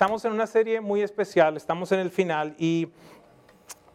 estamos en una serie muy especial, estamos en el final y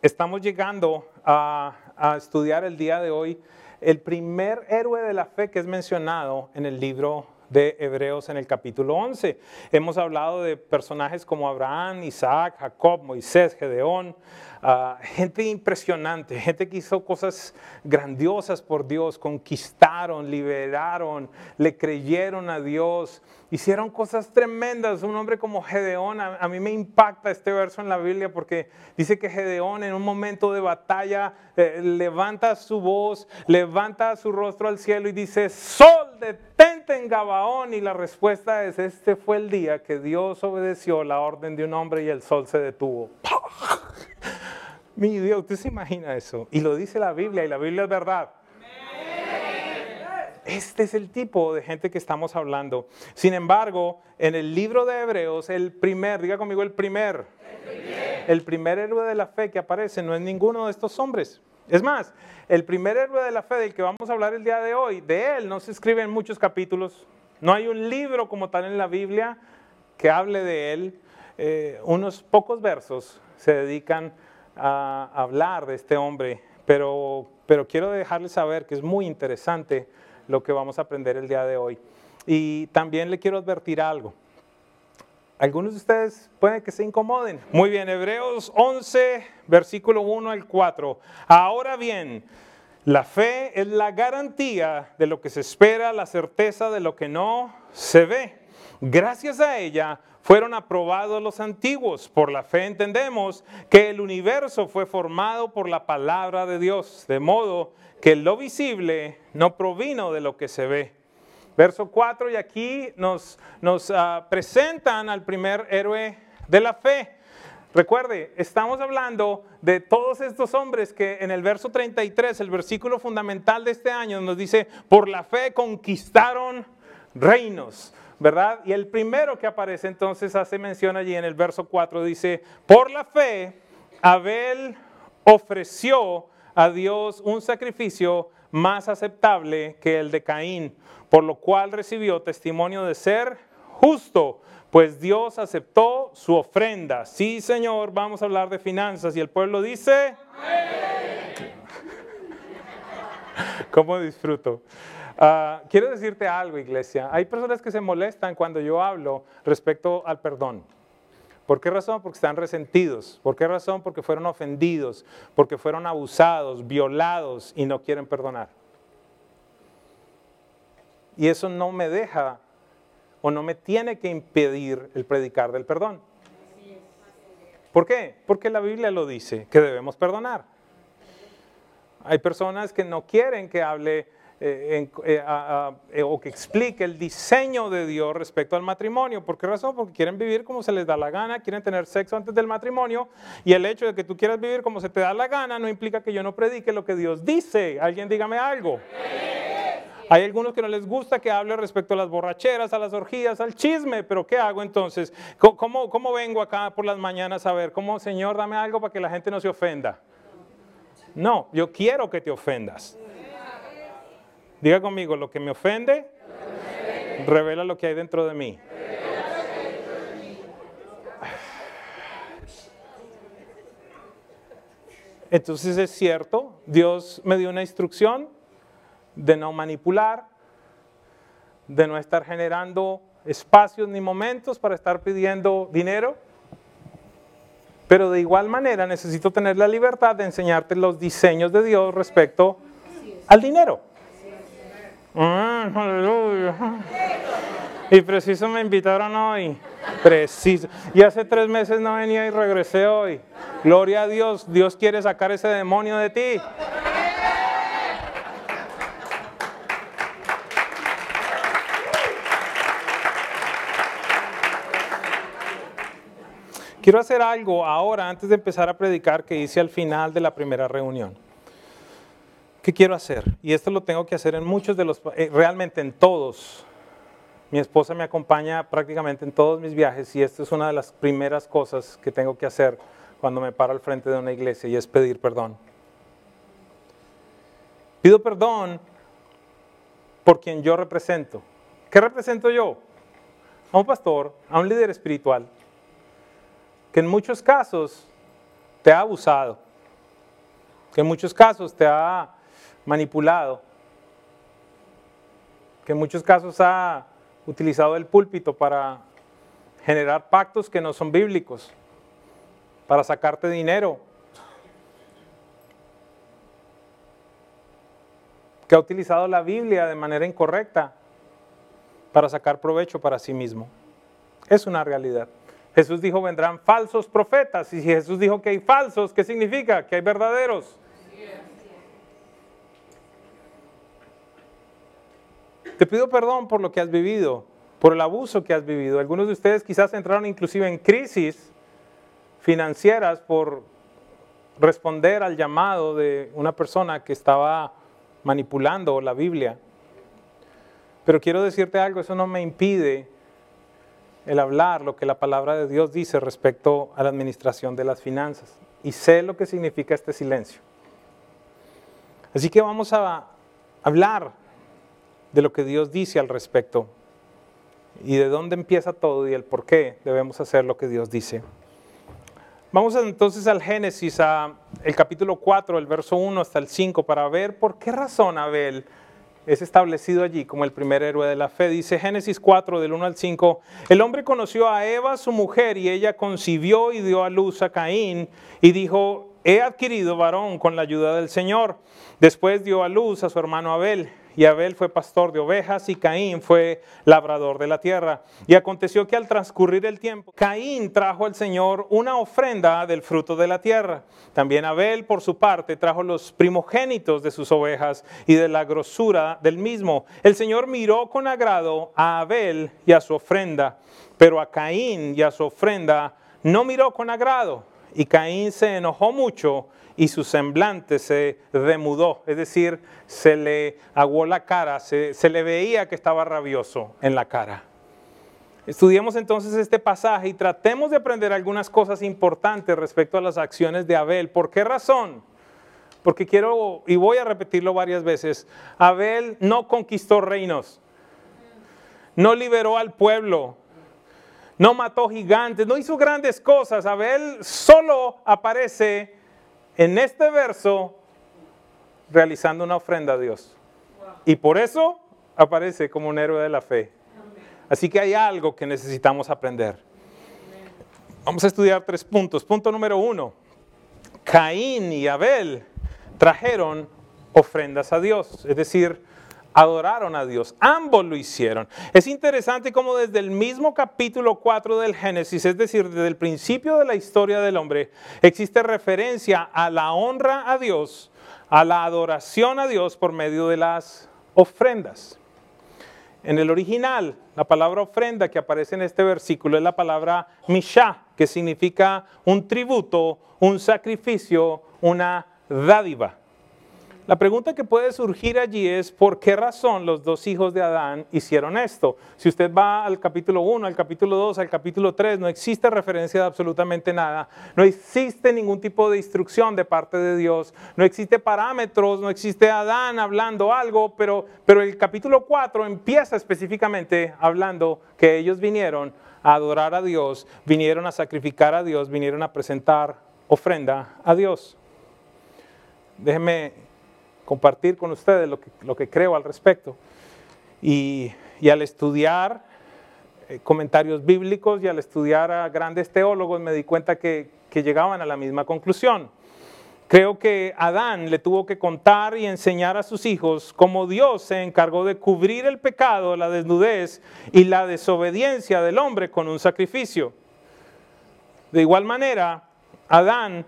estamos llegando a, estudiar el día de hoy el primer héroe de la fe que es mencionado en el libro de Hebreos en el capítulo 11. Hemos hablado de personajes como Abraham, Isaac, Jacob, Moisés, Gedeón, ah, gente impresionante, gente que hizo cosas grandiosas por Dios, conquistaron, liberaron, le creyeron a Dios, hicieron cosas tremendas. Un hombre como Gedeón, a, mí me impacta este verso en la Biblia porque dice que Gedeón en un momento de batalla eh, levanta su voz, levanta su rostro al cielo y dice, sol, en Gabaón. Y la respuesta es, este fue el día que Dios obedeció la orden de un hombre y el sol se detuvo. Mi Dios, ¿usted se imagina eso? Y lo dice la Biblia y la Biblia es verdad. Este es el tipo de gente que estamos hablando. Sin embargo, en el libro de Hebreos, el primer, diga conmigo el primer, el primer, héroe de la fe que aparece no es ninguno de estos hombres. Es más, el primer héroe de la fe del que vamos a hablar el día de hoy, de él no se escribe en muchos capítulos. No hay un libro como tal en la Biblia que hable de él. Eh, unos pocos versos se dedican a hablar de este hombre, pero, pero quiero dejarles saber que es muy interesante lo que vamos a aprender el día de hoy. Y también le quiero advertir algo. Algunos de ustedes pueden que se incomoden. Muy bien, Hebreos 11, versículo 1 al 4. Ahora bien, la fe es la garantía de lo que se espera, la certeza de lo que no se ve. Gracias a ella fueron aprobados los antiguos. Por la fe entendemos que el universo fue formado por la palabra de Dios, de modo que lo visible no provino de lo que se ve. Verso 4, y aquí nos, nos ah, presentan al primer héroe de la fe. Recuerde, estamos hablando de todos estos hombres que en el verso 33, el versículo fundamental de este año, nos dice, por la fe conquistaron reinos, ¿verdad? Y el primero que aparece entonces hace mención allí en el verso 4, dice, por la fe, Abel ofreció a Dios un sacrificio más aceptable que el de Caín, por lo cual recibió testimonio de ser justo, pues Dios aceptó su ofrenda. Sí, Señor, vamos a hablar de finanzas y el pueblo dice, ¿cómo disfruto? Ah, quiero decirte algo, iglesia. Hay personas que se molestan cuando yo hablo respecto al perdón. ¿Por qué razón? Porque están resentidos. ¿Por qué razón? Porque fueron ofendidos, porque fueron abusados, violados y no quieren perdonar. Y eso no me deja o no me tiene que impedir el predicar del perdón. ¿Por qué? Porque la Biblia lo dice, que debemos perdonar. Hay personas que no quieren que hable eh, eh, eh, o que explique el diseño de Dios respecto al matrimonio. ¿Por qué razón? Porque quieren vivir como se les da la gana, quieren tener sexo antes del matrimonio y el hecho de que tú quieras vivir como se te da la gana no implica que yo no predique lo que Dios dice. Alguien dígame algo. Hay algunos que no les gusta que hable respecto a las borracheras, a las orgías, al chisme, pero ¿qué hago entonces? ¿Cómo, cómo vengo acá por las mañanas a ver? ¿Cómo, Señor, dame algo para que la gente no se ofenda? No, yo quiero que te ofendas. Diga conmigo, lo que me ofende, revela lo que hay dentro de mí. Entonces es cierto, Dios me dio una instrucción de no manipular, de no estar generando espacios ni momentos para estar pidiendo dinero. Pero de igual manera necesito tener la libertad de enseñarte los diseños de Dios respecto al dinero. Aleluya. Y preciso me invitaron hoy. Preciso. Y hace tres meses no venía y regresé hoy. Gloria a Dios. Dios quiere sacar ese demonio de ti. Quiero hacer algo ahora, antes de empezar a predicar, que hice al final de la primera reunión. ¿Qué quiero hacer? Y esto lo tengo que hacer en muchos de los, eh, realmente en todos. Mi esposa me acompaña prácticamente en todos mis viajes y esto es una de las primeras cosas que tengo que hacer cuando me paro al frente de una iglesia y es pedir perdón. Pido perdón por quien yo represento. ¿Qué represento yo? A un pastor, a un líder espiritual. que en muchos casos te ha abusado, que en muchos casos te ha manipulado, que en muchos casos ha utilizado el púlpito para generar pactos que no son bíblicos, para sacarte dinero, que ha utilizado la Biblia de manera incorrecta para sacar provecho para sí mismo. Es una realidad. Jesús dijo, vendrán falsos profetas. Y si Jesús dijo que hay falsos, ¿qué significa? Que hay verdaderos. Te pido perdón por lo que has vivido, por el abuso que has vivido. Algunos de ustedes quizás entraron inclusive en crisis financieras por responder al llamado de una persona que estaba manipulando la Biblia. Pero quiero decirte algo, eso no me impide el hablar lo que la palabra de Dios dice respecto a la administración de las finanzas. Y sé lo que significa este silencio. Así que vamos a hablar de lo que Dios dice al respecto y de dónde empieza todo y el por qué debemos hacer lo que Dios dice. Vamos entonces al Génesis, el capítulo 4, el verso 1 hasta el 5, para ver por qué razón Abel es establecido allí como el primer héroe de la fe. Dice Génesis 4 del 1 al 5, el hombre conoció a Eva, su mujer, y ella concibió y dio a luz a Caín y dijo, he adquirido varón con la ayuda del Señor. Después dio a luz a su hermano Abel y Abel fue pastor de ovejas y Caín fue labrador de la tierra. Y aconteció que al transcurrir el tiempo, Caín trajo al Señor una ofrenda del fruto de la tierra. También Abel, por su parte, trajo los primogénitos de sus ovejas y de la grosura del mismo. El Señor miró con agrado a Abel y a su ofrenda, pero a Caín y a su ofrenda no miró con agrado. Y Caín se enojó mucho y su semblante se demudó, es decir, se le aguó la cara, se, le veía que estaba rabioso en la cara. Estudiemos entonces este pasaje y tratemos de aprender algunas cosas importantes respecto a las acciones de Abel. ¿Por qué razón? Porque quiero, y voy a repetirlo varias veces, Abel no conquistó reinos, no liberó al pueblo, no mató gigantes, no hizo grandes cosas. Abel solo aparece en este verso realizando una ofrenda a Dios. Y por eso aparece como un héroe de la fe. Así que hay algo que necesitamos aprender. Vamos a estudiar tres puntos. Punto número uno. Caín y Abel trajeron ofrendas a Dios. Es decir, adoraron a Dios. Ambos lo hicieron. Es interesante como desde el mismo capítulo 4 del Génesis, es decir, desde el principio de la historia del hombre, existe referencia a la honra a Dios, a la adoración a Dios por medio de las ofrendas. En el original, la palabra ofrenda que aparece en este versículo es la palabra mishah, que significa un tributo, un sacrificio, una dádiva. La pregunta que puede surgir allí es por qué razón los dos hijos de Adán hicieron esto. Si usted va al capítulo 1, al capítulo 2, al capítulo 3, no existe referencia de absolutamente nada. No existe ningún tipo de instrucción de parte de Dios. No existe parámetros, no existe Adán hablando algo, pero, pero el capítulo 4 empieza específicamente hablando que ellos vinieron a adorar a Dios, vinieron a sacrificar a Dios, vinieron a presentar ofrenda a Dios. Déjeme compartir con ustedes lo que, lo que creo al respecto. Y, al estudiar eh, comentarios bíblicos y al estudiar a grandes teólogos me di cuenta que, que llegaban a la misma conclusión. Creo que Adán le tuvo que contar y enseñar a sus hijos cómo Dios se encargó de cubrir el pecado, la desnudez y la desobediencia del hombre con un sacrificio. De igual manera, Adán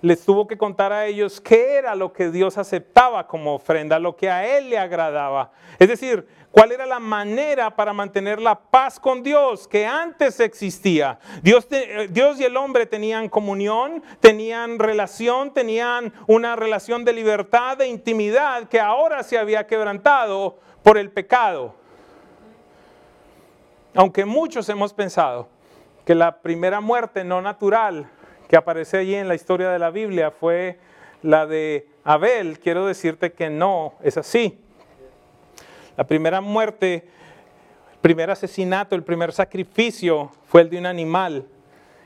les tuvo que contar a ellos qué era lo que Dios aceptaba como ofrenda, lo que a Él le agradaba. Es decir, cuál era la manera para mantener la paz con Dios que antes existía. Dios, eh, Dios y el hombre tenían comunión, tenían relación, tenían una relación de libertad, de intimidad que ahora se había quebrantado por el pecado. Aunque muchos hemos pensado que la primera muerte no natural que aparece allí en la historia de la Biblia fue la de Abel, quiero decirte que no es así. La primera muerte, el primer asesinato, el primer sacrificio fue el de un animal.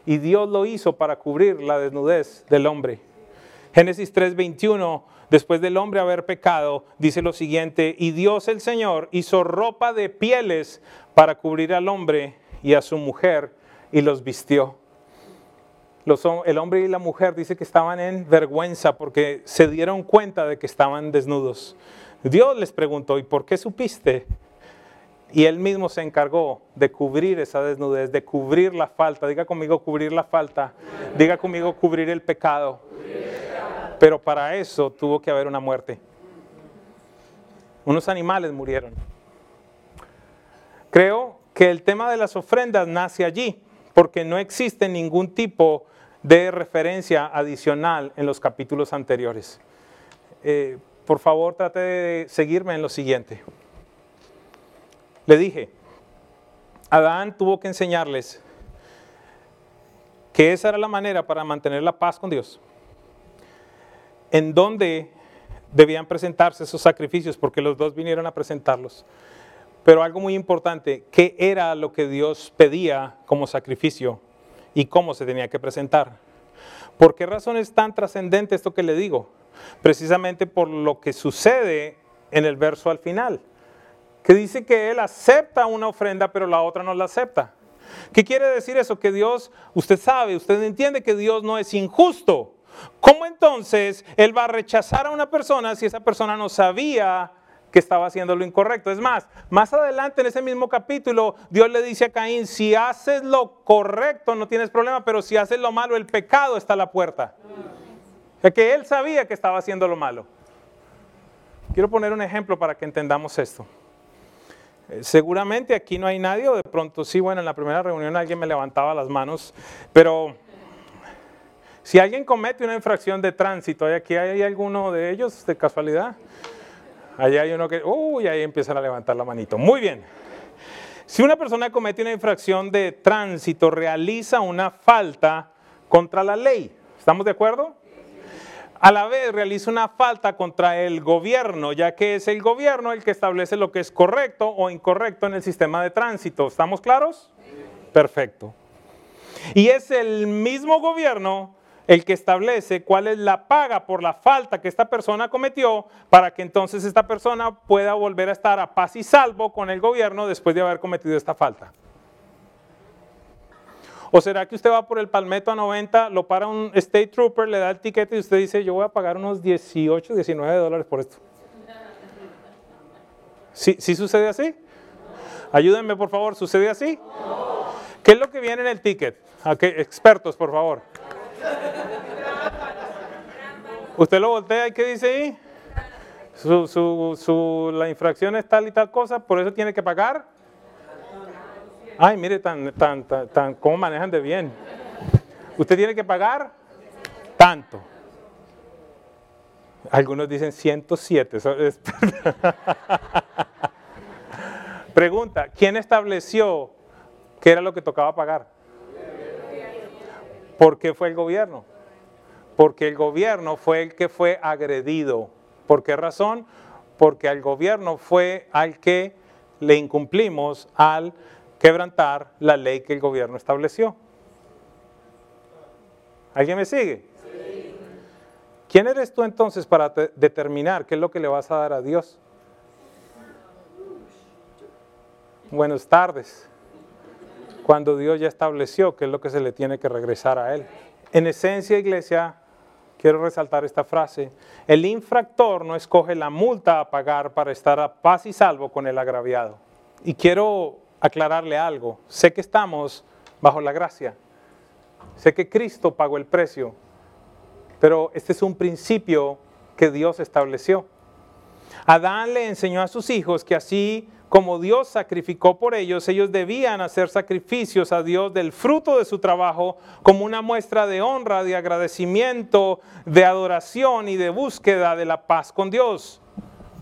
y Dios lo hizo para cubrir la desnudez del hombre. Génesis 3:21, después del hombre haber pecado, dice lo siguiente, y Dios el Señor hizo ropa de pieles para cubrir al hombre y a su mujer y los vistió. El hombre y la mujer dice que estaban en vergüenza porque se dieron cuenta de que estaban desnudos. Dios les preguntó, ¿y por qué supiste? Y él mismo se encargó de cubrir esa desnudez, de cubrir la falta. Diga conmigo cubrir la falta. Diga conmigo cubrir el pecado. Pero para eso tuvo que haber una muerte. Unos animales murieron. Creo que el tema de las ofrendas nace allí, porque no existe ningún tipo de referencia adicional en los capítulos anteriores. Eh, por favor, trate de seguirme en lo siguiente. Le dije, Adán tuvo que enseñarles que esa era la manera para mantener la paz con Dios. En dónde debían presentarse esos sacrificios, porque los dos vinieron a presentarlos. Pero algo muy importante, ¿qué era lo que Dios pedía como sacrificio y cómo se tenía que presentar? ¿Por qué razón es tan trascendente esto que le digo? Precisamente por lo que sucede en el verso al final que dice que él acepta una ofrenda, pero la otra no la acepta. ¿Qué quiere decir eso? Que Dios, usted sabe, usted entiende que Dios no es injusto. ¿Cómo entonces Él va a rechazar a una persona si esa persona no sabía que estaba haciendo lo incorrecto? Es más, más adelante en ese mismo capítulo, Dios le dice a Caín, si haces lo correcto no tienes problema, pero si haces lo malo, el pecado está a la puerta. O que Él sabía que estaba haciendo lo malo. Quiero poner un ejemplo para que entendamos esto. Eh, seguramente aquí no hay nadie, de pronto sí, bueno, en la primera reunión alguien me levantaba las manos, pero si alguien comete una infracción de tránsito, ¿hay aquí hay alguno de ellos de casualidad? Allí hay uno que, uy, ahí empiezan a levantar la manito. Muy bien. Si una persona comete una infracción de tránsito, realiza una falta contra la ley. ¿Estamos de acuerdo? a la vez realiza una falta contra el gobierno, ya que es el gobierno el que establece lo que es correcto o incorrecto en el sistema de tránsito. ¿Estamos claros? Perfecto. Y es el mismo gobierno el que establece cuál es la paga por la falta que esta persona cometió para que entonces esta persona pueda volver a estar a paz y salvo con el gobierno después de haber cometido esta falta. ¿O será que usted va por el Palmetto a 90, lo para un State Trooper, le da el ticket y usted dice, yo voy a pagar unos 18, 19 dólares por esto? ¿Sí, ¿Sí sucede así? Ayúdenme, por favor, ¿sucede así? ¿Qué es lo que viene en el ticket? Expertos, por favor. Usted lo voltea y ¿qué dice ahí? Su, su, su, la infracción es tal y tal cosa, por eso tiene que pagar Ay, mire, tan, tan, tan, cómo manejan de bien. Usted tiene que pagar tanto. Algunos dicen 107. Pregunta, ¿quién estableció qué era lo que tocaba pagar? ¿Por qué fue el gobierno? Porque el gobierno fue el que fue agredido. ¿Por qué razón? Porque al gobierno fue al que le incumplimos al quebrantar la ley que el gobierno estableció. ¿Alguien me sigue? ¿Quién eres tú entonces para determinar qué es lo que le vas a dar a Dios? Buenas tardes. Cuando Dios ya estableció qué es lo que se le tiene que regresar a Él. En esencia, iglesia, quiero resaltar esta frase. El infractor no escoge la multa a pagar para estar a paz y salvo con el agraviado. Y quiero aclararle algo. Sé que estamos bajo la gracia. Sé que Cristo pagó el precio. Pero este es un principio que Dios estableció. Adán le enseñó a sus hijos que así como Dios sacrificó por ellos, ellos debían hacer sacrificios a Dios del fruto de su trabajo como una muestra de honra, de agradecimiento, de adoración y de búsqueda de la paz con Dios.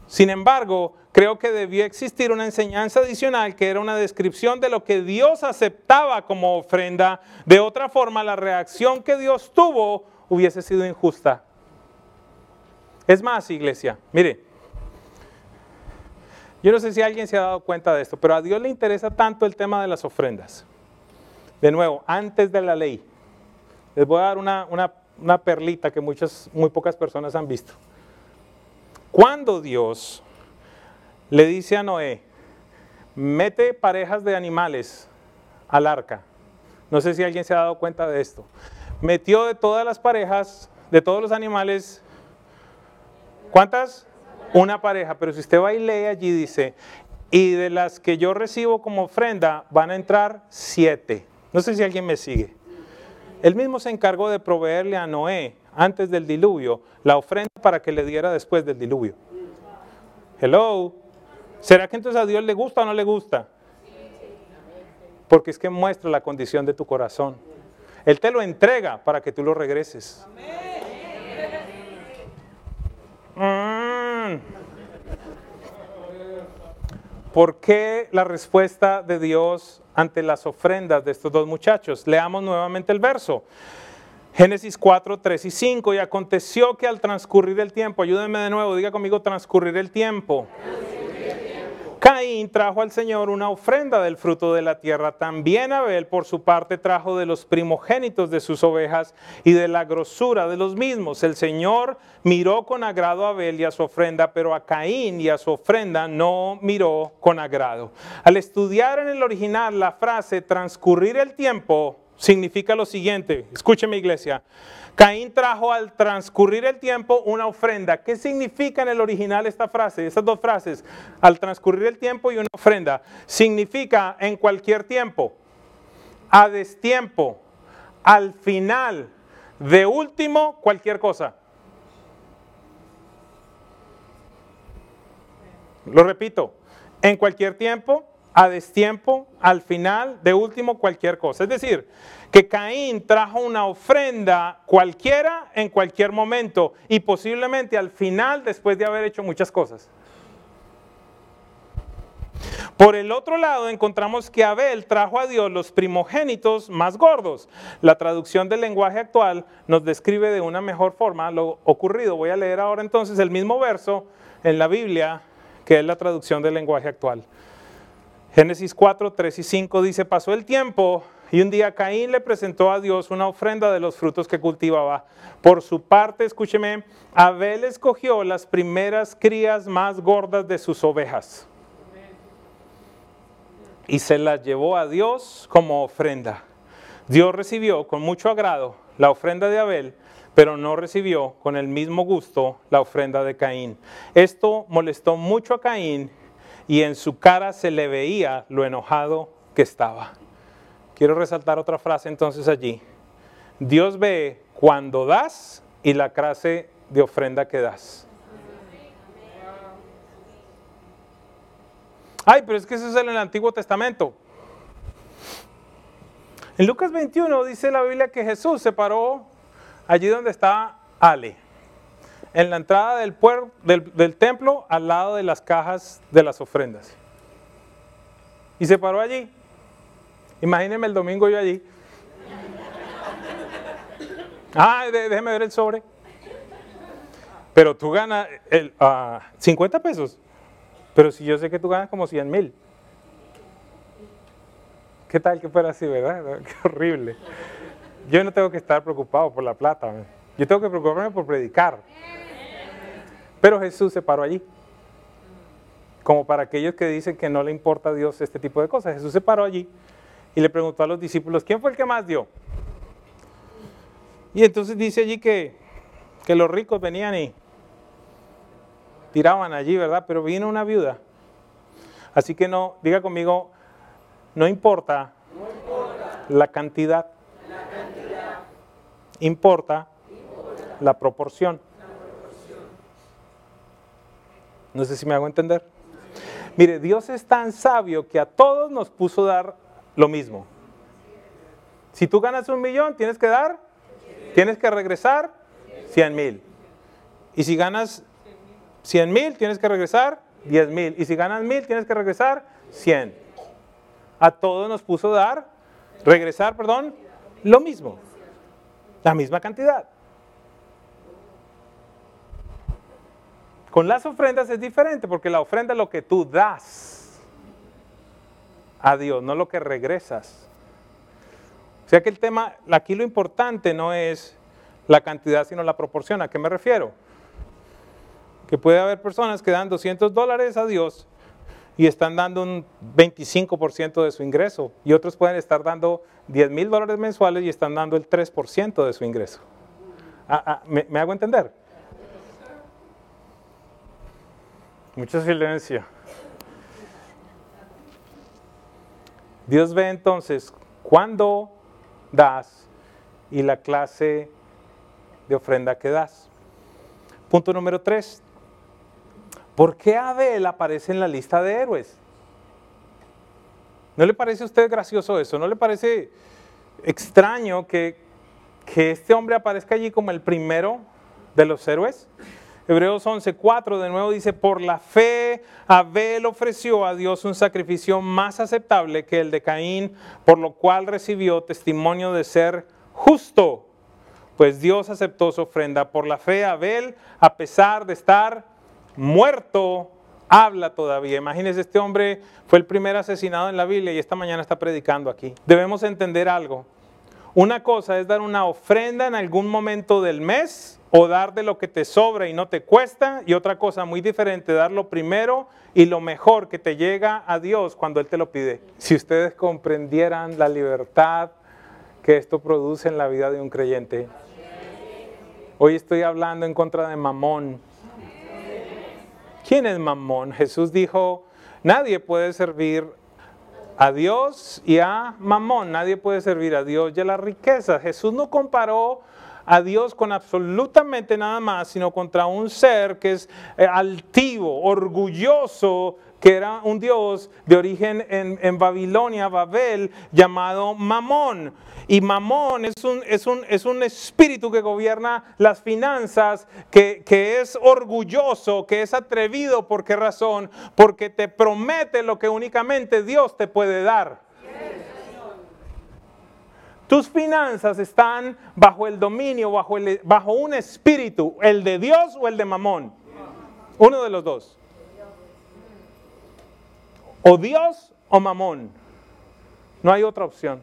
Sin embargo, creo que debió existir una enseñanza adicional que era una descripción de lo que Dios aceptaba como ofrenda. De otra forma, la reacción que Dios tuvo hubiese sido injusta. Es más, iglesia, mire, yo no sé si alguien se ha dado cuenta de esto, pero a Dios le interesa tanto el tema de las ofrendas. De nuevo, antes de la ley, Les voy a dar una, una perlita que muchas, muy pocas personas han visto. Cuando Dios le dice a Noé, mete parejas de animales al arca. No sé si alguien se ha dado cuenta de esto. Metió de todas las parejas, de todos los animales, ¿cuántas? Una pareja, pero si usted va y lee allí dice, y de las que yo recibo como ofrenda van a entrar siete. No sé si alguien me sigue. Él mismo se encargó de proveerle a Noé, antes del diluvio, la ofrenda para que le diera después del diluvio. Hello. ¿Será que entonces a Dios le gusta o no le gusta? Porque es que muestra la condición de tu corazón. Él te lo entrega para que tú lo regreses. Mm. ¿Por qué la respuesta de Dios ante las ofrendas de estos dos muchachos? Leamos nuevamente el verso. Génesis 4, 3 y 5. Y aconteció que al transcurrir el tiempo, ayúdenme de nuevo, diga conmigo transcurrir el tiempo. Caín trajo al Señor una ofrenda del fruto de la tierra. También Abel, por su parte, trajo de los primogénitos de sus ovejas y de la grosura de los mismos. El Señor miró con agrado a Abel y a su ofrenda, pero a Caín y a su ofrenda no miró con agrado. Al estudiar en el original la frase transcurrir el tiempo, significa lo siguiente. Escúcheme iglesia. Caín trajo al transcurrir el tiempo una ofrenda. ¿Qué significa en el original esta frase? Estas dos frases, al transcurrir el tiempo y una ofrenda. Significa en cualquier tiempo, a destiempo, al final, de último, cualquier cosa. Lo repito, en cualquier tiempo, a destiempo, al final, de último, cualquier cosa. Es decir, que Caín trajo una ofrenda cualquiera en cualquier momento y posiblemente al final después de haber hecho muchas cosas. Por el otro lado, encontramos que Abel trajo a Dios los primogénitos más gordos. La traducción del lenguaje actual nos describe de una mejor forma lo ocurrido. Voy a leer ahora entonces el mismo verso en la Biblia, que es la traducción del lenguaje actual. Génesis 4, 3 y 5 dice, pasó el tiempo y un día Caín le presentó a Dios una ofrenda de los frutos que cultivaba. Por su parte, escúcheme, Abel escogió las primeras crías más gordas de sus ovejas y se las llevó a Dios como ofrenda. Dios recibió con mucho agrado la ofrenda de Abel, pero no recibió con el mismo gusto la ofrenda de Caín. Esto molestó mucho a Caín y en su cara se le veía lo enojado que estaba. Quiero resaltar otra frase entonces allí. Dios ve cuando das y la clase de ofrenda que das. Ay, pero es que eso es en el Antiguo Testamento. En Lucas 21 dice la Biblia que Jesús se paró allí donde está Ale en la entrada del, del, templo al lado de las cajas de las ofrendas. Y se paró allí. Imagínense el domingo yo allí. Ah, déjeme ver el sobre. Pero tú ganas el, 50 ah, pesos. Pero si yo sé que tú ganas como 100 mil. ¿Qué tal que fuera así, verdad? Qué horrible. Yo no tengo que estar preocupado por la plata. Yo tengo que preocuparme por predicar. Pero Jesús se paró allí. Como para aquellos que dicen que no le importa a Dios este tipo de cosas. Jesús se paró allí y le preguntó a los discípulos, ¿quién fue el que más dio? Y entonces dice allí que, que los ricos venían y tiraban allí, ¿verdad? Pero vino una viuda. Así que no, diga conmigo, no importa, la, cantidad, importa, la proporción. No sé si me hago entender. Mire, Dios es tan sabio que a todos nos puso dar lo mismo. Si tú ganas un millón, tienes que dar, tienes que regresar 100 mil. Y si ganas 100 mil, tienes que regresar 10 mil. Y si ganas mil, tienes que regresar 100. A todos nos puso dar, regresar, perdón, lo mismo. La misma cantidad. Con las ofrendas es diferente porque la ofrenda es lo que tú das a Dios, no lo que regresas. sea que el tema, aquí lo importante no es la cantidad, sino la proporción. ¿A qué me refiero? Que puede haber personas que dan 200 dólares a Dios y están dando un 25% de su ingreso. Y otros pueden estar dando 10 mil dólares mensuales y están dando el 3% de su ingreso. Ah, ah, ¿me, ¿Me hago entender? Mucho silencio. Dios ve entonces cuándo das y la clase de ofrenda que das. Punto número tres. ¿Por qué Abel aparece en la lista de héroes? ¿No le parece a usted gracioso eso? ¿No le parece extraño que, que este hombre aparezca allí como el primero de los héroes? Hebreos 11:4 de nuevo dice, por la fe Abel ofreció a Dios un sacrificio más aceptable que el de Caín, por lo cual recibió testimonio de ser justo, pues Dios aceptó su ofrenda. Por la fe Abel, a pesar de estar muerto, habla todavía. Imagínense, este hombre fue el primer asesinado en la Biblia y esta mañana está predicando aquí. Debemos entender algo. Una cosa es dar una ofrenda en algún momento del mes o dar de lo que te sobra y no te cuesta, y otra cosa muy diferente, dar lo primero y lo mejor que te llega a Dios cuando Él te lo pide. Si ustedes comprendieran la libertad que esto produce en la vida de un creyente. Hoy estoy hablando en contra de Mamón. ¿Quién es Mamón? Jesús dijo, nadie puede servir a Dios y a Mamón, nadie puede servir a Dios y a la riqueza. Jesús no comparó a Dios con absolutamente nada más, sino contra un ser que es eh, altivo, orgulloso, que era un dios de origen en, Babilonia, Babel, llamado Mamón. Y Mamón es un, es un, es un espíritu que gobierna las finanzas, que, que, es orgulloso, que es atrevido. ¿Por qué razón? Porque te promete lo que únicamente Dios te puede dar. Tus finanzas están bajo el dominio, bajo, un espíritu, el de Dios o el de Mamón. Uno de los dos. O Dios o Mamón. No hay otra opción.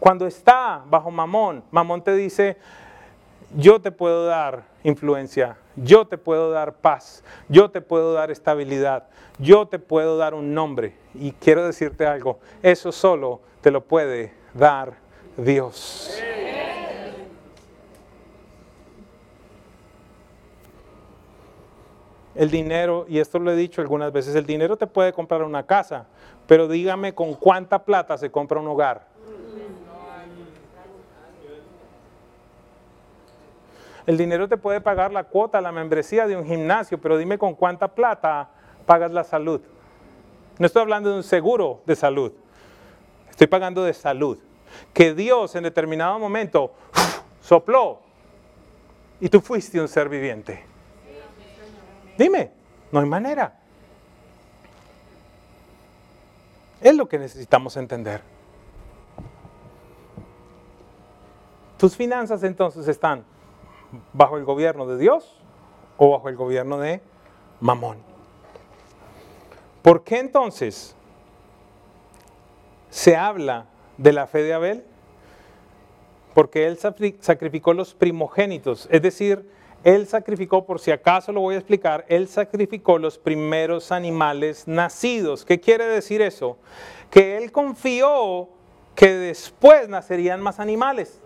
Cuando está bajo Mamón, Mamón te dice, yo te puedo dar influencia, yo te puedo dar paz, yo te puedo dar estabilidad, yo te puedo dar un nombre. Y quiero decirte algo, eso solo te lo puede dar Dios. El dinero, y esto lo he dicho algunas veces, el dinero te puede comprar una casa, pero dígame con cuánta plata se compra un hogar. El dinero te puede pagar la cuota, la membresía de un gimnasio, pero dime con cuánta plata pagas la salud. No estoy hablando de un seguro de salud. Estoy pagando de salud. Que Dios en determinado momento sopló y tú fuiste un ser viviente. Dime, no hay manera. Es lo que necesitamos entender. Tus finanzas entonces están bajo el gobierno de Dios o bajo el gobierno de Mamón. ¿Por qué entonces se habla de la fe de Abel? Porque él sacrificó los primogénitos, es decir, él sacrificó, por si acaso lo voy a explicar, él sacrificó los primeros animales nacidos. ¿Qué quiere decir eso? Que él confió que después nacerían más animales.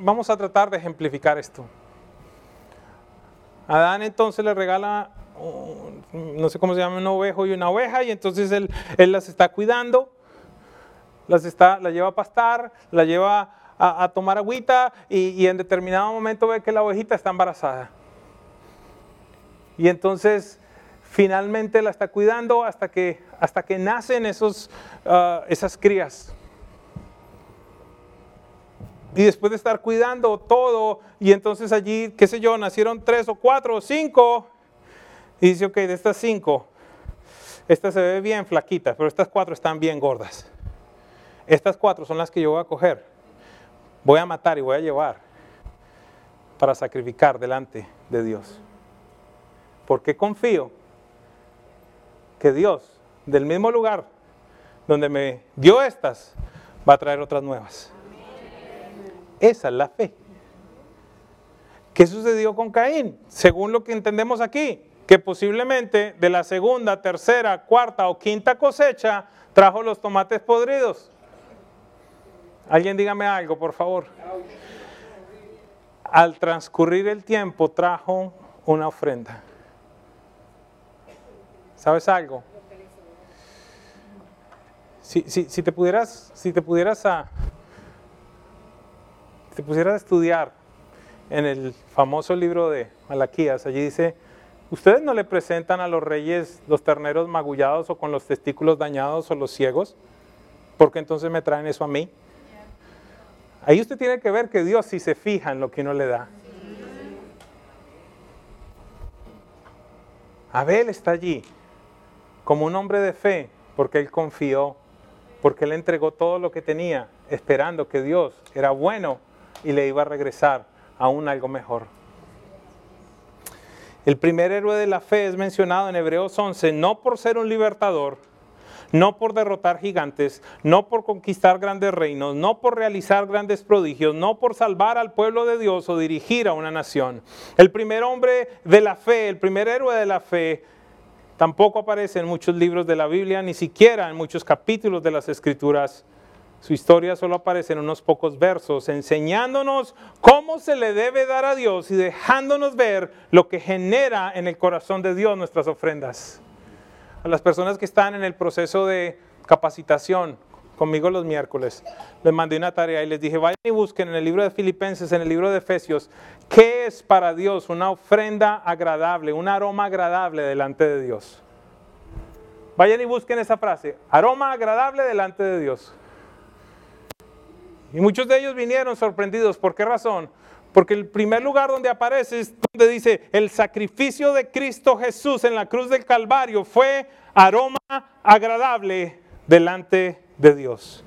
Vamos a tratar de ejemplificar esto. Adán entonces le regala no sé cómo se llama, un ovejo y una oveja, y entonces él, él las está cuidando, las está, la lleva a pastar, la lleva a, tomar agüita, y, y, en determinado momento ve que la ovejita está embarazada. Y entonces finalmente la está cuidando hasta que, hasta que nacen esos, ah, esas crías. Y después de estar cuidando todo, y entonces allí, qué sé yo, nacieron tres o cuatro o cinco, y dice, ok, de estas cinco, esta se ve bien flaquita, pero estas cuatro están bien gordas. Estas cuatro son las que yo voy a coger. Voy a matar y voy a llevar para sacrificar delante de Dios. Porque confío que Dios del mismo lugar donde me dio estas, va a traer otras nuevas. Esa es la fe. ¿Qué sucedió con Caín? Según lo que entendemos aquí, que posiblemente de la segunda, tercera, cuarta o quinta cosecha trajo los tomates podridos. Alguien dígame algo, por favor. Al transcurrir el tiempo trajo una ofrenda. ¿Sabes algo? Si, si, te pudieras, si te pudieras te pusieras a estudiar en el famoso libro de Malaquías, allí dice, ustedes no le presentan a los reyes los terneros magullados o con los testículos dañados o los ciegos, porque entonces me traen eso a mí. Ahí usted tiene que ver que Dios sí se fija en lo que uno le da. Abel está allí como un hombre de fe porque él confió porque él entregó todo lo que tenía, esperando que Dios era bueno y le iba a regresar aún algo mejor. El primer héroe de la fe es mencionado en Hebreos 11, no por ser un libertador, no por derrotar gigantes, no por conquistar grandes reinos, no por realizar grandes prodigios, no por salvar al pueblo de Dios o dirigir a una nación. El primer hombre de la fe, el primer héroe de la fe Tampoco aparece en muchos libros de la Biblia, ni siquiera en muchos capítulos de las Escrituras. Su historia solo aparece en unos pocos versos, enseñándonos cómo se le debe dar a Dios y dejándonos ver lo que genera en el corazón de Dios nuestras ofrendas. A las personas que están en el proceso de capacitación, conmigo los miércoles. Les mandé una tarea y les dije, vayan y busquen en el libro de Filipenses, en el libro de Efesios, qué es para Dios una ofrenda agradable, un aroma agradable delante de Dios. Vayan y busquen esa frase, aroma agradable delante de Dios. Y muchos de ellos vinieron sorprendidos. ¿Por qué razón? Porque el primer lugar donde aparece es donde dice, el sacrificio de Cristo Jesús en la cruz del Calvario fue aroma agradable delante de Dios.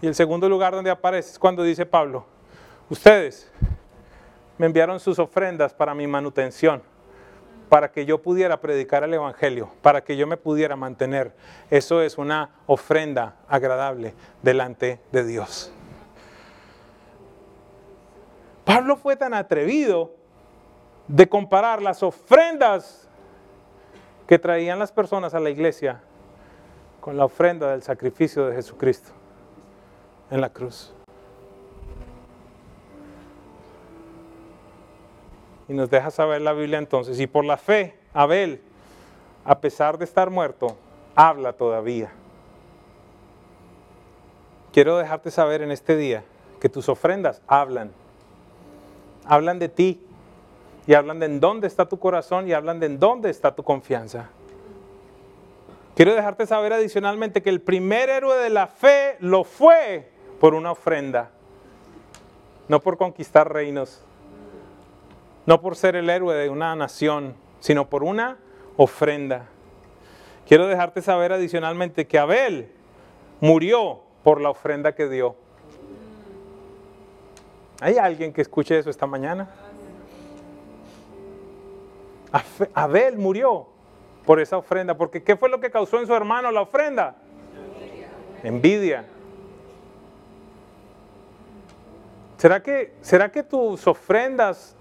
Y el segundo lugar donde aparece es cuando dice Pablo, ustedes me enviaron sus ofrendas para mi manutención, para que yo pudiera predicar el Evangelio, para que yo me pudiera mantener. Eso es una ofrenda agradable delante de Dios. Pablo fue tan atrevido de comparar las ofrendas que traían las personas a la iglesia con la ofrenda del sacrificio de Jesucristo en la cruz. Y nos deja saber la Biblia entonces, y por la fe, Abel, a pesar de estar muerto, habla todavía. Quiero dejarte saber en este día que tus ofrendas hablan. Hablan de ti y hablan de en dónde está tu corazón y hablan de en dónde está tu confianza. Quiero dejarte saber adicionalmente que el primer héroe de la fe lo fue por una ofrenda, no por conquistar reinos, no por ser el héroe de una nación, sino por una ofrenda. Quiero dejarte saber adicionalmente que Abel murió por la ofrenda que dio. ¿Hay alguien que escuche eso esta mañana? Abel murió por esa ofrenda. Porque ¿qué fue lo que causó en su hermano la ofrenda? Envidia. ¿Será que, ¿Será que tus ofrendas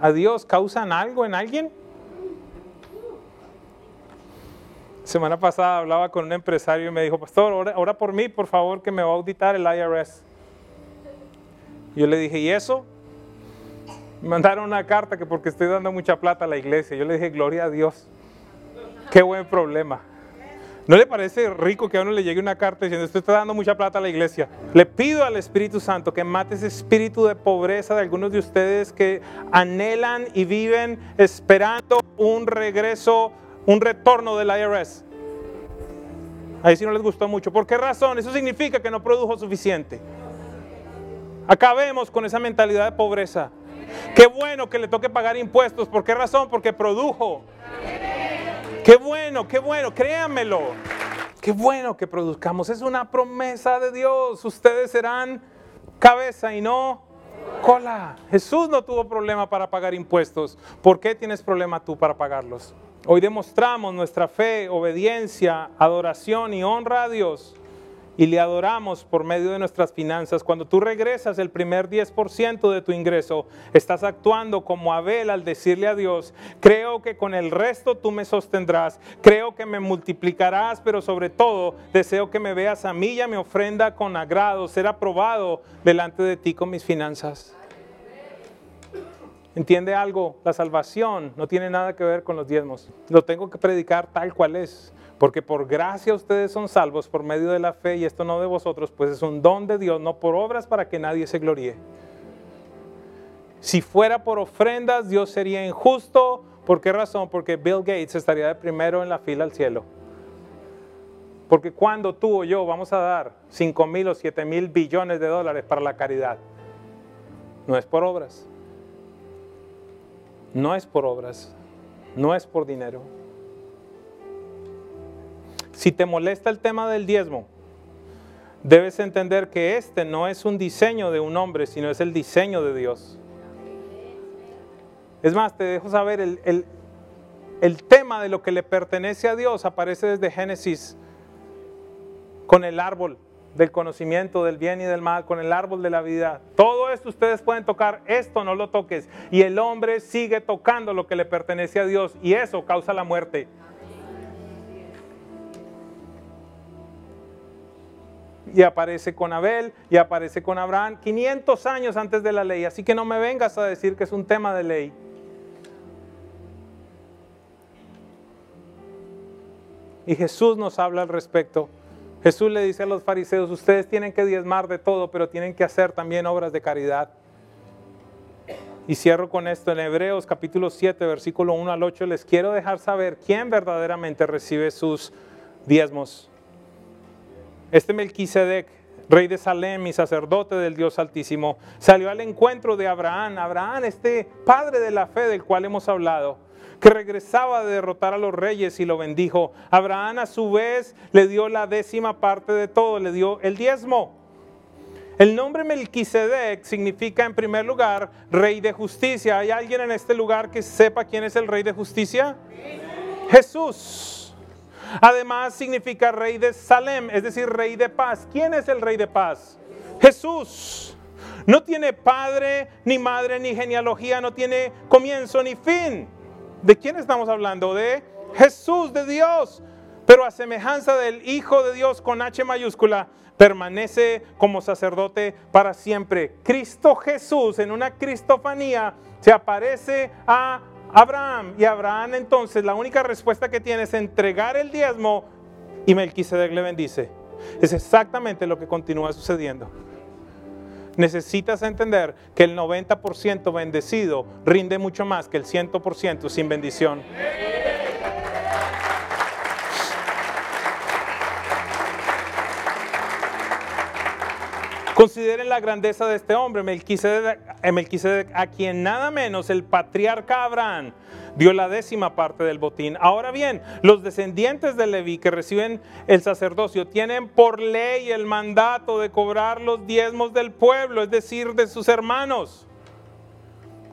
a Dios causan algo en alguien? Semana pasada hablaba con un empresario y me dijo, pastor, ora, por mí, por favor, que me va a auditar el IRS. Yo le dije, ¿y eso? Me mandaron una carta que porque estoy dando mucha plata a la iglesia. Yo le dije, gloria a Dios. Qué buen problema. ¿No le parece rico que a uno le llegue una carta diciendo, usted está dando mucha plata a la iglesia? Le pido al Espíritu Santo que mate ese espíritu de pobreza de algunos de ustedes que anhelan y viven esperando un regreso, un retorno del IRS. Ahí sí no les gustó mucho. ¿Por qué razón? Eso significa que no produjo suficiente. Acabemos con esa mentalidad de pobreza. Qué bueno que le toque pagar impuestos. ¿Por qué razón? Porque produjo. Qué bueno, qué bueno, créanmelo. Qué bueno que produzcamos. Es una promesa de Dios. Ustedes serán cabeza y no cola. Jesús no tuvo problema para pagar impuestos. ¿Por qué tienes problema tú para pagarlos? Hoy demostramos nuestra fe, obediencia, adoración y honra a Dios y le adoramos por medio de nuestras finanzas. Cuando tú regresas el primer 10% de tu ingreso, estás actuando como Abel al decirle a Dios, creo que con el resto tú me sostendrás, creo que me multiplicarás, pero sobre todo deseo que me veas a mí y a mi ofrenda con agrado, ser aprobado delante de ti con mis finanzas. ¿Entiende algo? La salvación no tiene nada que ver con los diezmos. Lo tengo que predicar tal cual es. Porque por gracia ustedes son salvos por medio de la fe y esto no de vosotros, pues es un don de Dios, no por obras para que nadie se gloríe. Si fuera por ofrendas, Dios sería injusto. ¿Por qué razón? Porque Bill Gates estaría de primero en la fila al cielo. Porque cuando tú o yo vamos a dar 5 mil o 7 mil billones de dólares para la caridad, no es por obras. No es por obras, no es por dinero. Si te molesta el tema del diezmo, debes entender que este no es un diseño de un hombre, sino es el diseño de Dios. Es más, te dejo saber, el, el tema de lo que le pertenece a Dios aparece desde Génesis con el árbol del conocimiento del bien y del mal, con el árbol de la vida. Todo esto ustedes pueden tocar, esto no lo toques. Y el hombre sigue tocando lo que le pertenece a Dios y eso causa la muerte. Y aparece con Abel y aparece con Abraham 500 años antes de la ley. Así que no me vengas a decir que es un tema de ley. Y Jesús nos habla al respecto. Jesús le dice a los fariseos, ustedes tienen que diezmar de todo, pero tienen que hacer también obras de caridad. Y cierro con esto en Hebreos capítulo 7, versículo 1 al 8, les quiero dejar saber quién verdaderamente recibe sus diezmos. Este Melquisedec, rey de Salem y sacerdote del Dios Altísimo, salió al encuentro de Abraham, Abraham, este padre de la fe del cual hemos hablado que regresaba de derrotar a los reyes y lo bendijo. Abraham a su vez le dio la décima parte de todo, le dio el diezmo. El nombre Melquisedec significa en primer lugar rey de justicia. ¿Hay alguien en este lugar que sepa quién es el rey de justicia? Jesús. Además significa rey de Salem, es decir, rey de paz. ¿Quién es el rey de paz? Jesús. No tiene padre, ni madre, ni genealogía, no tiene comienzo ni fin. ¿De quién estamos hablando? De Jesús, de Dios. Pero a semejanza del Hijo de Dios con H mayúscula, permanece como sacerdote para siempre. Cristo Jesús en una cristofanía se aparece a Abraham y Abraham entonces la única respuesta que tiene es entregar el diezmo y Melquisedec le bendice. Es exactamente lo que continúa sucediendo necesitas entender que el 90% bendecido rinde mucho más que el 100% sin bendición. Consideren la grandeza de este hombre, Melquisedec, eh, a quien nada menos el patriarca Abraham dio la décima parte del botín. Ahora bien, los descendientes de Leví que reciben el sacerdocio tienen por ley el mandato de cobrar los diezmos del pueblo, es decir, de sus hermanos.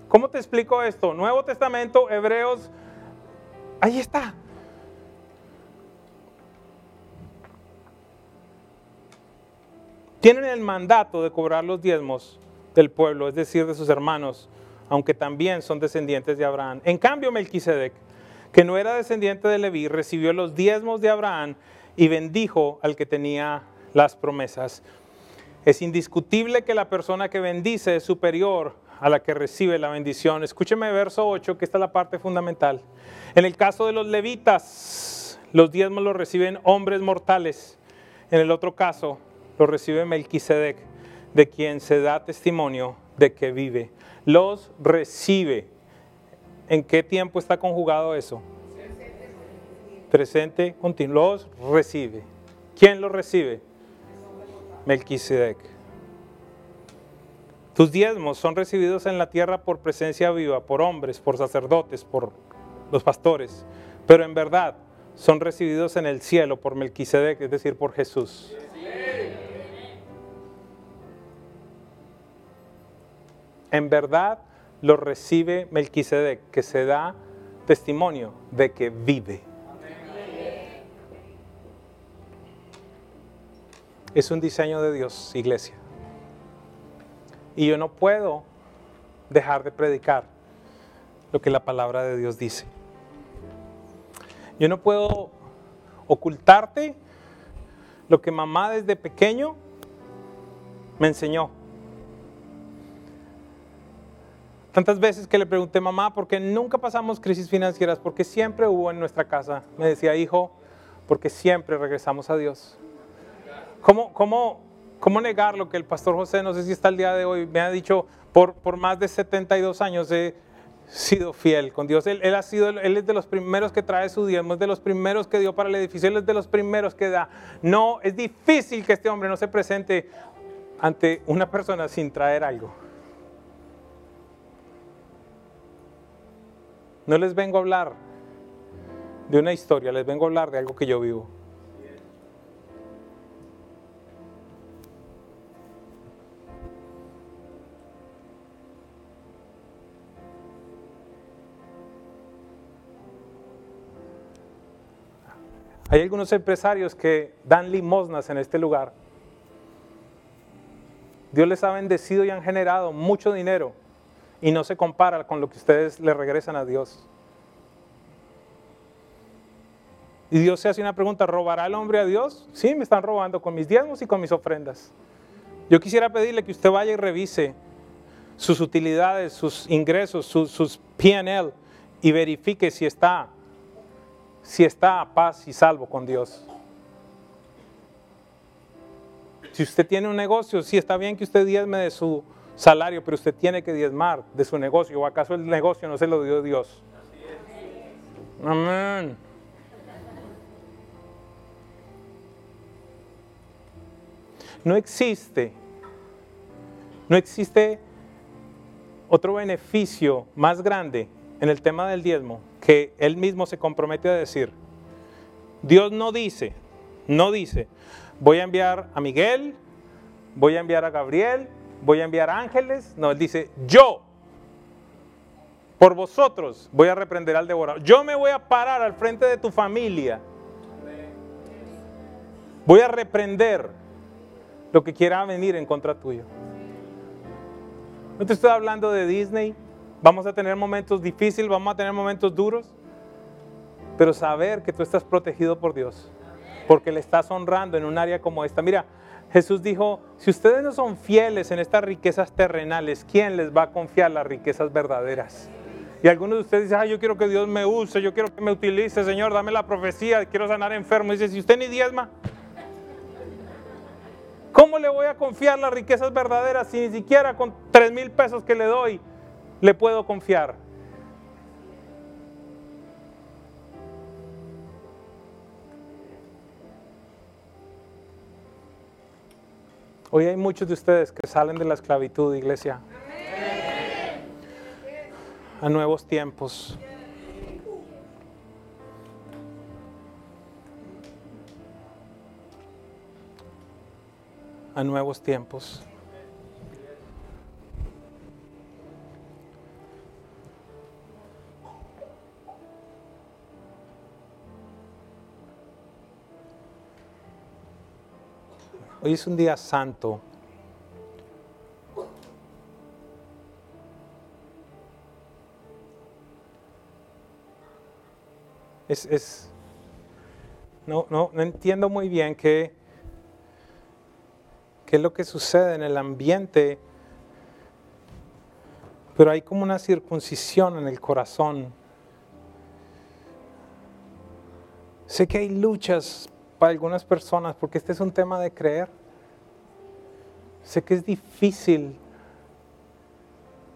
¿Cómo te explico esto? Nuevo Testamento, Hebreos, ahí está. Tienen el mandato de cobrar los diezmos del pueblo, es decir, de sus hermanos aunque también son descendientes de Abraham. En cambio, Melquisedec, que no era descendiente de Leví, recibió los diezmos de Abraham y bendijo al que tenía las promesas. Es indiscutible que la persona que bendice es superior a la que recibe la bendición. Escúcheme verso 8, que esta es la parte fundamental. En el caso de los levitas, los diezmos los reciben hombres mortales. En el otro caso, los recibe Melquisedec, de quien se da testimonio de que vive los recibe. ¿En qué tiempo está conjugado eso? Presente continuo. Los recibe. ¿Quién los recibe? Melquisedec. Tus diezmos son recibidos en la tierra por presencia viva, por hombres, por sacerdotes, por los pastores, pero en verdad son recibidos en el cielo por Melquisedec, es decir, por Jesús. En verdad lo recibe Melquisedec, que se da testimonio de que vive. Es un diseño de Dios, iglesia. Y yo no puedo dejar de predicar lo que la palabra de Dios dice. Yo no puedo ocultarte lo que mamá desde pequeño me enseñó. Tantas veces que le pregunté, mamá, ¿por qué nunca pasamos crisis financieras? Porque siempre hubo en nuestra casa. Me decía, hijo, porque siempre regresamos a Dios. ¿Cómo, cómo, cómo negar lo que el pastor José, no sé si está el día de hoy, me ha dicho, por, por más de 72 años he sido fiel con Dios. Él, ha sido, él es de los primeros que trae su diezmo, es de los primeros que dio para el edificio, él es de los primeros que da. No, es difícil que este hombre no se presente ante una persona sin traer algo. No les vengo a hablar de una historia, les vengo a hablar de algo que yo vivo. Hay algunos empresarios que dan limosnas en este lugar. Dios les ha bendecido y han generado mucho dinero y no se compara con lo que ustedes le regresan a Dios. Y Dios se hace una pregunta, ¿robará el hombre a Dios? Sí, me están robando con mis diezmos y con mis ofrendas. Yo quisiera pedirle que usted vaya y revise sus utilidades, sus ingresos, sus, sus PNL y verifique si está si está a paz y salvo con Dios. Si usted tiene un negocio, sí está bien que usted diezme de su salario, pero usted tiene que diezmar de su negocio. ¿O acaso el negocio no se lo dio Dios? Amén. No existe, no existe otro beneficio más grande en el tema del diezmo que él mismo se compromete a decir. Dios no dice, no dice, voy a enviar a Miguel, voy a enviar a Gabriel, voy a enviar ángeles. No, él dice, yo, por vosotros, voy a reprender al devorador. Yo me voy a parar al frente de tu familia. Voy a reprender lo que quiera venir en contra tuyo. No te estoy hablando de Disney, Vamos a tener momentos difíciles, vamos a tener momentos duros, pero saber que tú estás protegido por Dios, porque le estás honrando en un área como esta. Mira, Jesús dijo, si ustedes no son fieles en estas riquezas terrenales, ¿quién les va a confiar las riquezas verdaderas? Y algunos de ustedes dicen, yo quiero que Dios me use, yo quiero que me utilice, Señor, dame la profecía, quiero sanar enfermo. dice, si usted ni diezma, ¿cómo le voy a confiar las riquezas verdaderas si ni siquiera con tres mil pesos que le doy le puedo confiar? Hoy hay muchos de ustedes que salen de la esclavitud, iglesia, a nuevos tiempos. A nuevos tiempos. Hoy es un día santo. Es, no, no, no entiendo muy bien qué es lo que sucede en el ambiente, pero hay como una circuncisión en el corazón. Sé que hay luchas para algunas personas, porque este es un tema de creer. Sé que es difícil,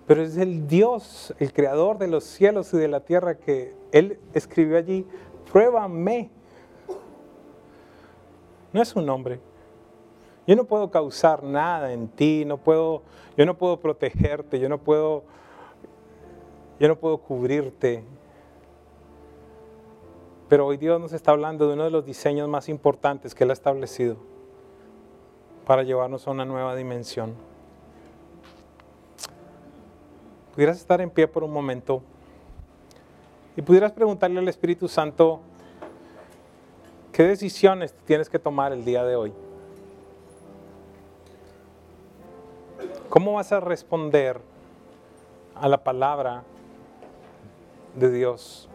pero es el Dios, el creador de los cielos y de la tierra, que Él escribió allí, pruébame. No es un hombre. Yo no puedo causar nada en ti, no puedo, yo no puedo protegerte, yo no puedo, yo no puedo cubrirte, pero hoy Dios nos está hablando de uno de los diseños más importantes que Él ha establecido para llevarnos a una nueva dimensión. ¿Pudieras estar en pie por un momento? y pudieras preguntarle al Espíritu Santo, ¿qué decisiones tienes que tomar el día de hoy? ¿Cómo vas a responder a la palabra de Dios?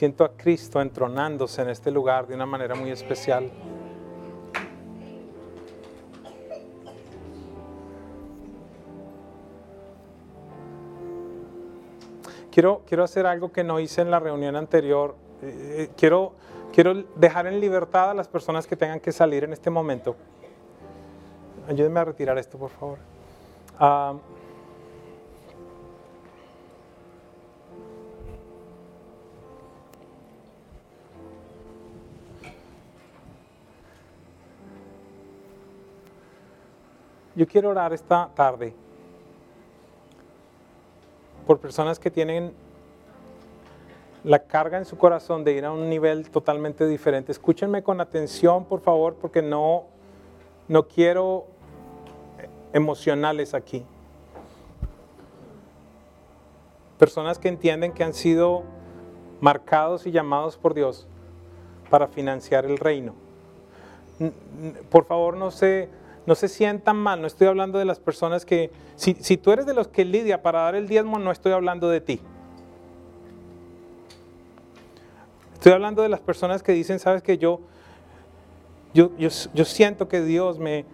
Siento a Cristo entronándose en este lugar de una manera muy especial. Quiero, quiero hacer algo que no hice en la reunión anterior. Eh, eh, quiero, quiero dejar en libertad a las personas que tengan que salir en este momento. Ayúdenme a retirar esto, por favor. Ah, Yo quiero orar esta tarde por personas que tienen la carga en su corazón de ir a un nivel totalmente diferente. Escúchenme con atención, por favor, porque no, no quiero emocionales aquí. Personas que entienden que han sido marcados y llamados por Dios para financiar el reino. Por favor, no se no se sientan mal, no estoy hablando de las personas que, si, tú eres de los que lidia para dar el diezmo, no estoy hablando de ti. Estoy hablando de las personas que dicen, sabes que yo, yo, yo, siento que Dios me,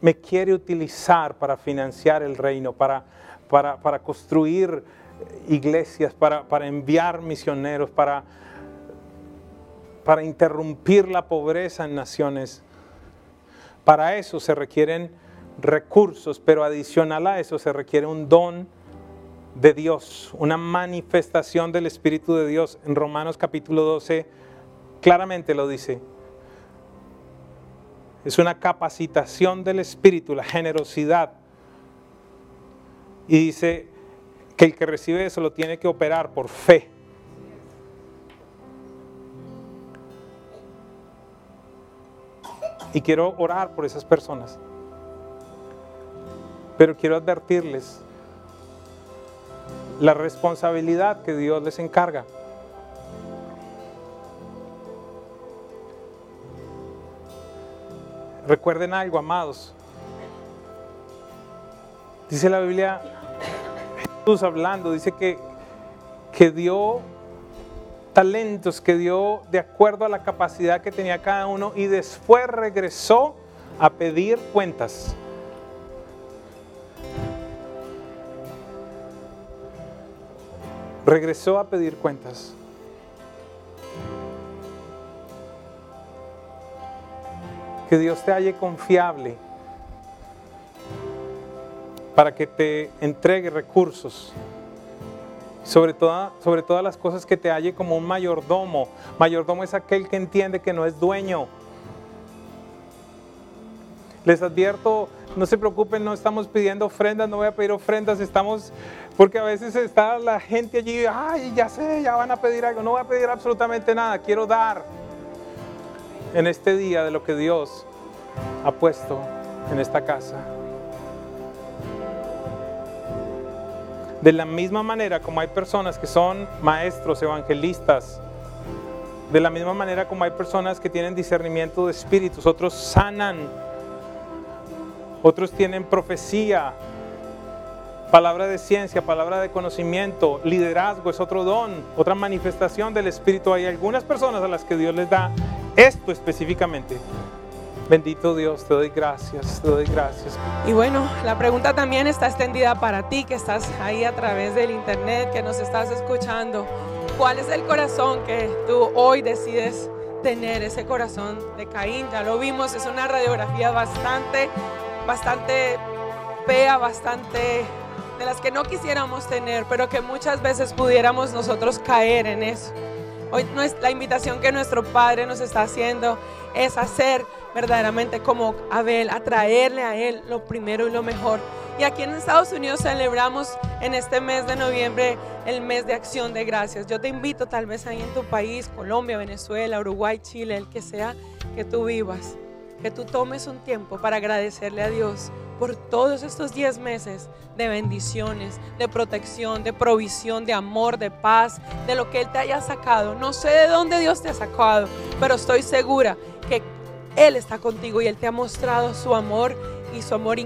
me quiere utilizar para financiar el reino, para, para, para construir iglesias, para, para enviar misioneros, para, para interrumpir la pobreza en naciones. Para eso se requieren recursos, pero adicional a eso se requiere un don de Dios, una manifestación del Espíritu de Dios. En Romanos capítulo 12 claramente lo dice. Es una capacitación del Espíritu, la generosidad. Y dice que el que recibe eso lo tiene que operar por fe. Y quiero orar por esas personas. Pero quiero advertirles la responsabilidad que Dios les encarga. Recuerden algo, amados. Dice la Biblia, Jesús hablando, dice que, que talentos que dio de acuerdo a la capacidad que tenía cada uno y después regresó a pedir cuentas. Regresó a pedir cuentas. Que Dios te halle confiable para que te entregue recursos sobre, sobre todas las cosas que te halle como un mayordomo. Mayordomo es aquel que entiende que no es dueño. Les advierto, no se preocupen, no estamos pidiendo ofrendas, no voy a pedir ofrendas, estamos, porque a veces está la gente allí, ay, ya sé, ya van a pedir algo, no voy a pedir absolutamente nada, quiero dar en este día de lo que Dios ha puesto en esta casa. De la misma manera como hay personas que son maestros, evangelistas, de la misma manera como hay personas que tienen discernimiento de espíritus, otros sanan, otros tienen profecía, palabra de ciencia, palabra de conocimiento, liderazgo es otro don, otra manifestación del espíritu. Hay algunas personas a las que Dios les da esto específicamente. Bendito Dios, te doy gracias, te doy gracias. Y bueno, la pregunta también está extendida para ti que estás ahí a través del internet, que nos estás escuchando. ¿Cuál es el corazón que tú hoy decides tener? Ese corazón de Caín, ya lo vimos, es una radiografía bastante, bastante fea, bastante de las que no quisiéramos tener, pero que muchas veces pudiéramos nosotros caer en eso. Hoy la invitación que nuestro Padre nos está haciendo es hacer verdaderamente como Abel, atraerle a Él lo primero y lo mejor. Y aquí en Estados Unidos celebramos en este mes de noviembre el mes de acción de gracias. Yo te invito tal vez ahí en tu país, Colombia, Venezuela, Uruguay, Chile, el que sea que tú vivas, que tú tomes un tiempo para agradecerle a Dios por todos estos 10 meses de bendiciones, de protección, de provisión, de amor, de paz, de lo que Él te haya sacado. No sé de dónde Dios te ha sacado, pero estoy segura que Él está contigo y Él te ha mostrado su amor y su amor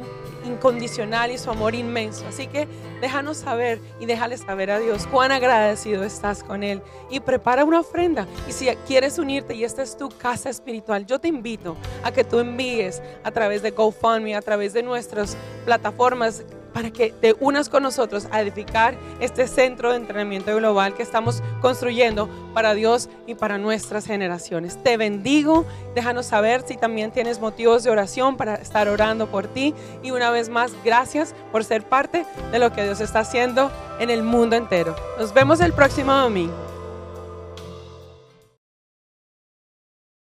incondicional y su amor inmenso. Así que déjanos saber y déjale saber a Dios cuán agradecido estás con Él. Y prepara una ofrenda. Y si quieres unirte y esta es tu casa espiritual, yo te invito a que tú envíes a través de GoFundMe, a través de nuestras plataformas para que te unas con nosotros a edificar este centro de entrenamiento global que estamos construyendo para Dios y para nuestras generaciones. Te bendigo, déjanos saber si también tienes motivos de oración para estar orando por ti y una vez más, gracias por ser parte de lo que Dios está haciendo en el mundo entero. Nos vemos el próximo domingo.